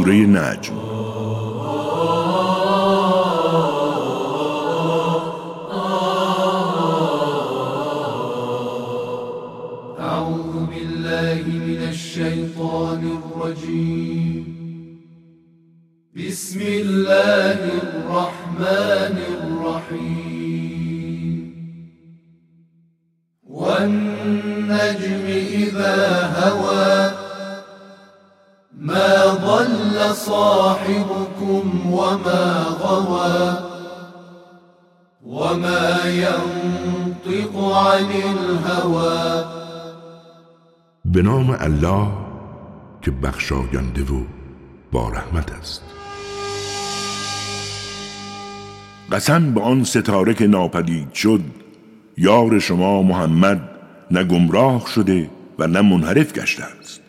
سوره نجم. أعوذ بالله من الشيطان الرجيم. بسم الله الرحمن الرحيم. والنجم إذا هوى صاحبكم وما غوى وما ينطق عن الهوى. به نام الله که بخشاینده و با رحمت است. قسم به آن ستاره که ناپدید شد یار شما محمد نه گمراه شده و نه منحرف گشته است.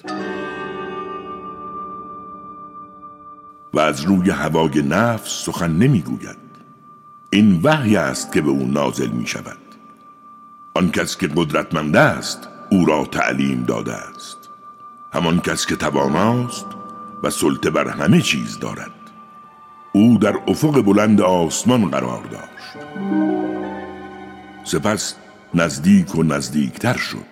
و از روی هوای نفس سخن نمی‌گوید. این وحی است که به او نازل می شود آن کس که قدرتمند است او را تعلیم داده است. همان کس که تواناست و سلطه بر همه چیز دارد. او در افق بلند آسمان قرار داشت. سپس نزدیک و نزدیکتر شد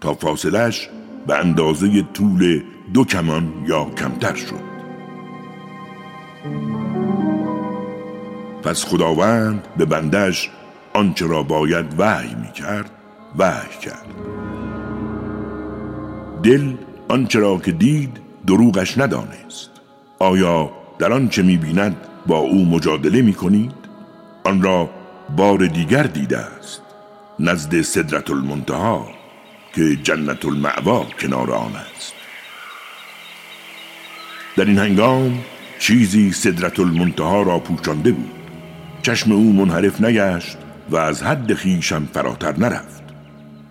تا فاصلش به اندازه طول دو کمان یا کمتر شد. پس خداوند به بندش آنچه را باید وحی می کرد وحی کرد. دل آنچه را که دید دروغش ندانست. آیا در آنچه می بیند با او مجادله می کنید؟ آن را بار دیگر دیده است نزد صدرت المنتها که جنت المعوا کنار آن است. در این هنگام چیزی صدرت المنتها را پوشانده بود. چشم او منحرف نگشت و از حد خیشم فراتر نرفت.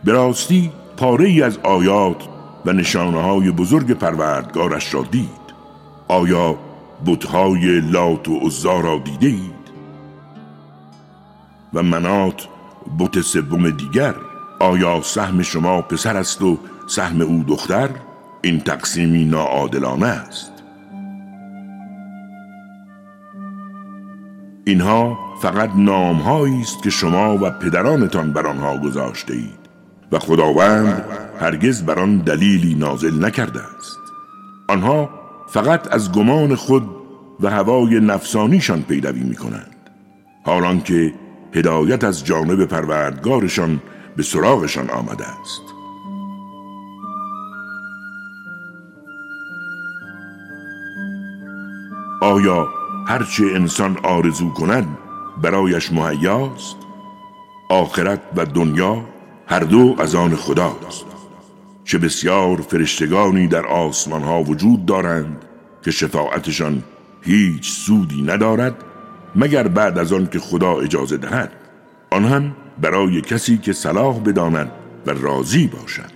به راستی پاره ای از آیات و نشانه های بزرگ پروردگارش را دید. آیا بتهای لات و عزا را دیده؟ و منات بت سوم دیگر آیا سهم شما پسر است و سهم او دختر؟ این تقسیمی ناعادلانه است. اینها فقط نامهایی است که شما و پدرانتان بر آنها گذاشته اید و خداوند هرگز بر آن دلیلی نازل نکرده است. آنها فقط از گمان خود و هوای نفسانیشان پیروی می کنند حالان که هدایت از جانب پروردگارشان به سراغشان آمده است. آیا هرچه انسان آرزو کند برایش مهیاست آخرت و دنیا هر دو از آن خداست. چه بسیار فرشتگانی در آسمان ها وجود دارند که شفاعتشان هیچ سودی ندارد مگر بعد از آن که خدا اجازه دهد آن هم برای کسی که صلاح بداند و راضی باشد.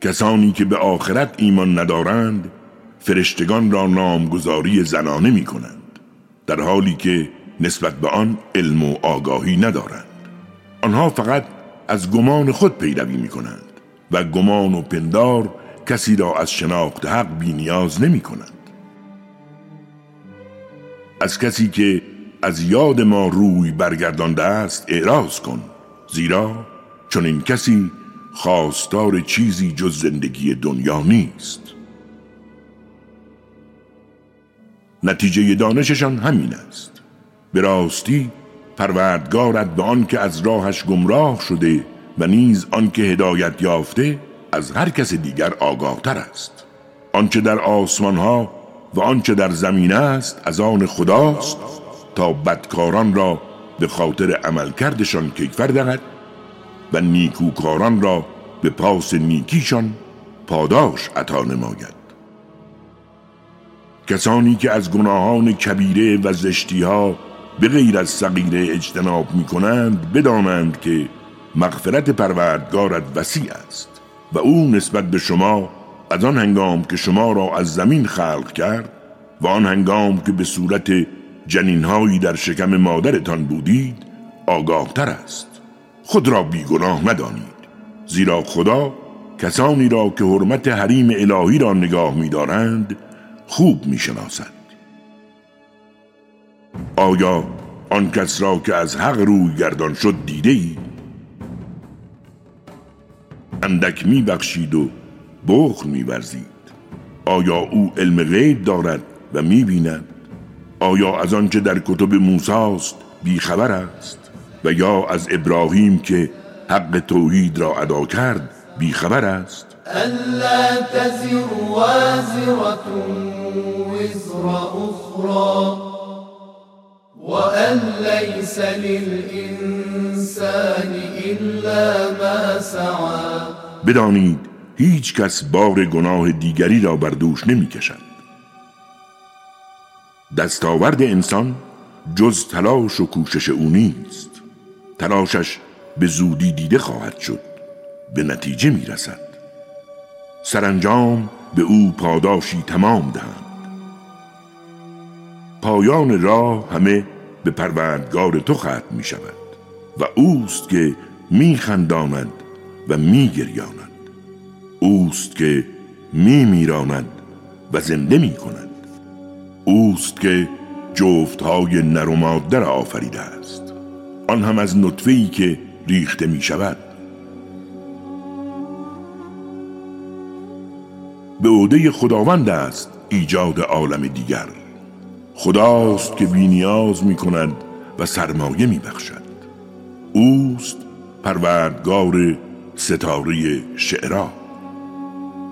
کسانی که به آخرت ایمان ندارند فرشتگان را نامگذاری زنانه می کنند در حالی که نسبت به آن علم و آگاهی ندارند. آنها فقط از گمان خود پیروی می کنند و گمان و پندار کسی را از شناخت حق بی نیاز نمی کنند از کسی که از یاد ما روی برگردانده است اعراض کن زیرا چون این کسی خواستار چیزی جز زندگی دنیا نیست. نتیجه دانششان همین است. به راستی پروردگارت به آن که از راهش گمراه شده و نیز آن که هدایت یافته از هر کس دیگر آگاهتر است. آنچه در آسمان ها و آنچه در زمین است از آن خداست تا بدکاران را به خاطر عملکردشان کیفر دهد و نیکوکاران را به پاس نیکیشان پاداش عطا نماید. کسانی که از گناهان کبیره و زشتی ها به غیر از صغیره اجتناب می کنند بدانند که مغفرت پروردگارت وسیع است و او نسبت به شما از آن هنگام که شما را از زمین خلق کرد و آن هنگام که به صورت جنینهایی در شکم مادرتان بودید آگاهتر است. خود را بیگناه ندانید. زیرا خدا کسانی را که حرمت حریم الهی را نگاه می‌دارند خوب می‌شناسد آیا آن کس را که از حق روی گردان شد دیده ای؟ اندک می بخشید و بخل می آیا او علم غیب دارد و می بیند؟ آیا از آنچه در کتب موساست بیخبر است و یا از ابراهیم که حق توحید را ادا کرد بیخبر است الا وزر اخرى وأن ليس للإنسان إلا ما سعى. بدانید هیچ کس بار گناه دیگری را بر دوش نمی کشد. دستاورد انسان جز تلاش و کوشش او نیست. تلاشش به زودی دیده خواهد شد به نتیجه می رسد. سرانجام به او پاداشی تمام دهند. پایان راه همه به پروردگار تو ختم می شود و اوست که می خنداند و می گریاند اوست که می میراند و زنده می کند اوست که جفت های نر و آفریده است. آن هم از نطفه که ریخته می شود. به عده خداوند است ایجاد عالم دیگر. خداست که بینیاز می کند و سرمایه می بخشد اوست پروردگار ستاره شعرا.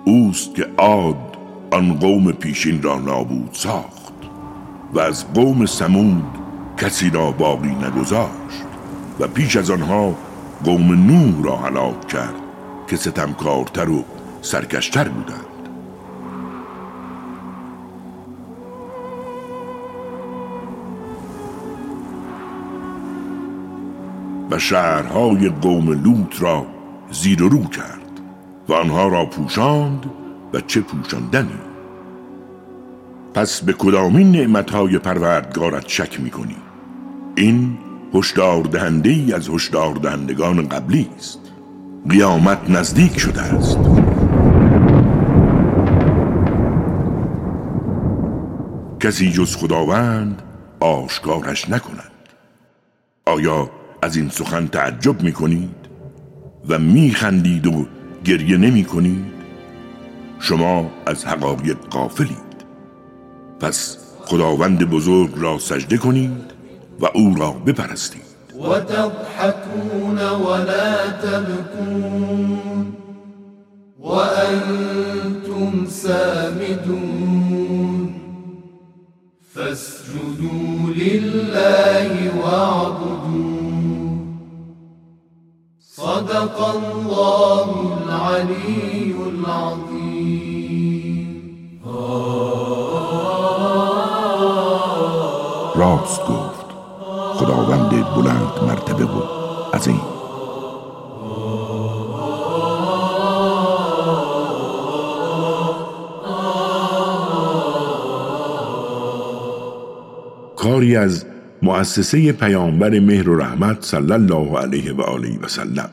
اوست که عاد آن قوم پیشین را نابود ساخت و از قوم سمود کسی را باقی نگذاشت و پیش از آنها قوم نوح را هلاک کرد که ستمکارتر و سرکشتر بودند. شهرهای قوم لوط را زیر و رو کرد و آنها را پوشاند و چه پوشاندنی؟ پس به کدامین نعمتهای پروردگارت شک می‌کنی؟ این هشدار دهنده ای از هشدار دهندگان قبلی است. قیامت نزدیک شده است. کسی جز خداوند آشکارش نکند. آیا از این سخن تعجب می کنید و می خندید و گریه نمی کنید شما از حقایق قافلید پس خداوند بزرگ را سجده کنید و او را بپرستید. و تضحکون ولا تبکون و انتم سامدون فاسجدوا صدق الله العلي العظيم. راست گفت. خداوند بلند مرتبه و عظیم. کاری از مؤسسه پیامبر مهر و رحمت صلی الله علیه و آله و سلم.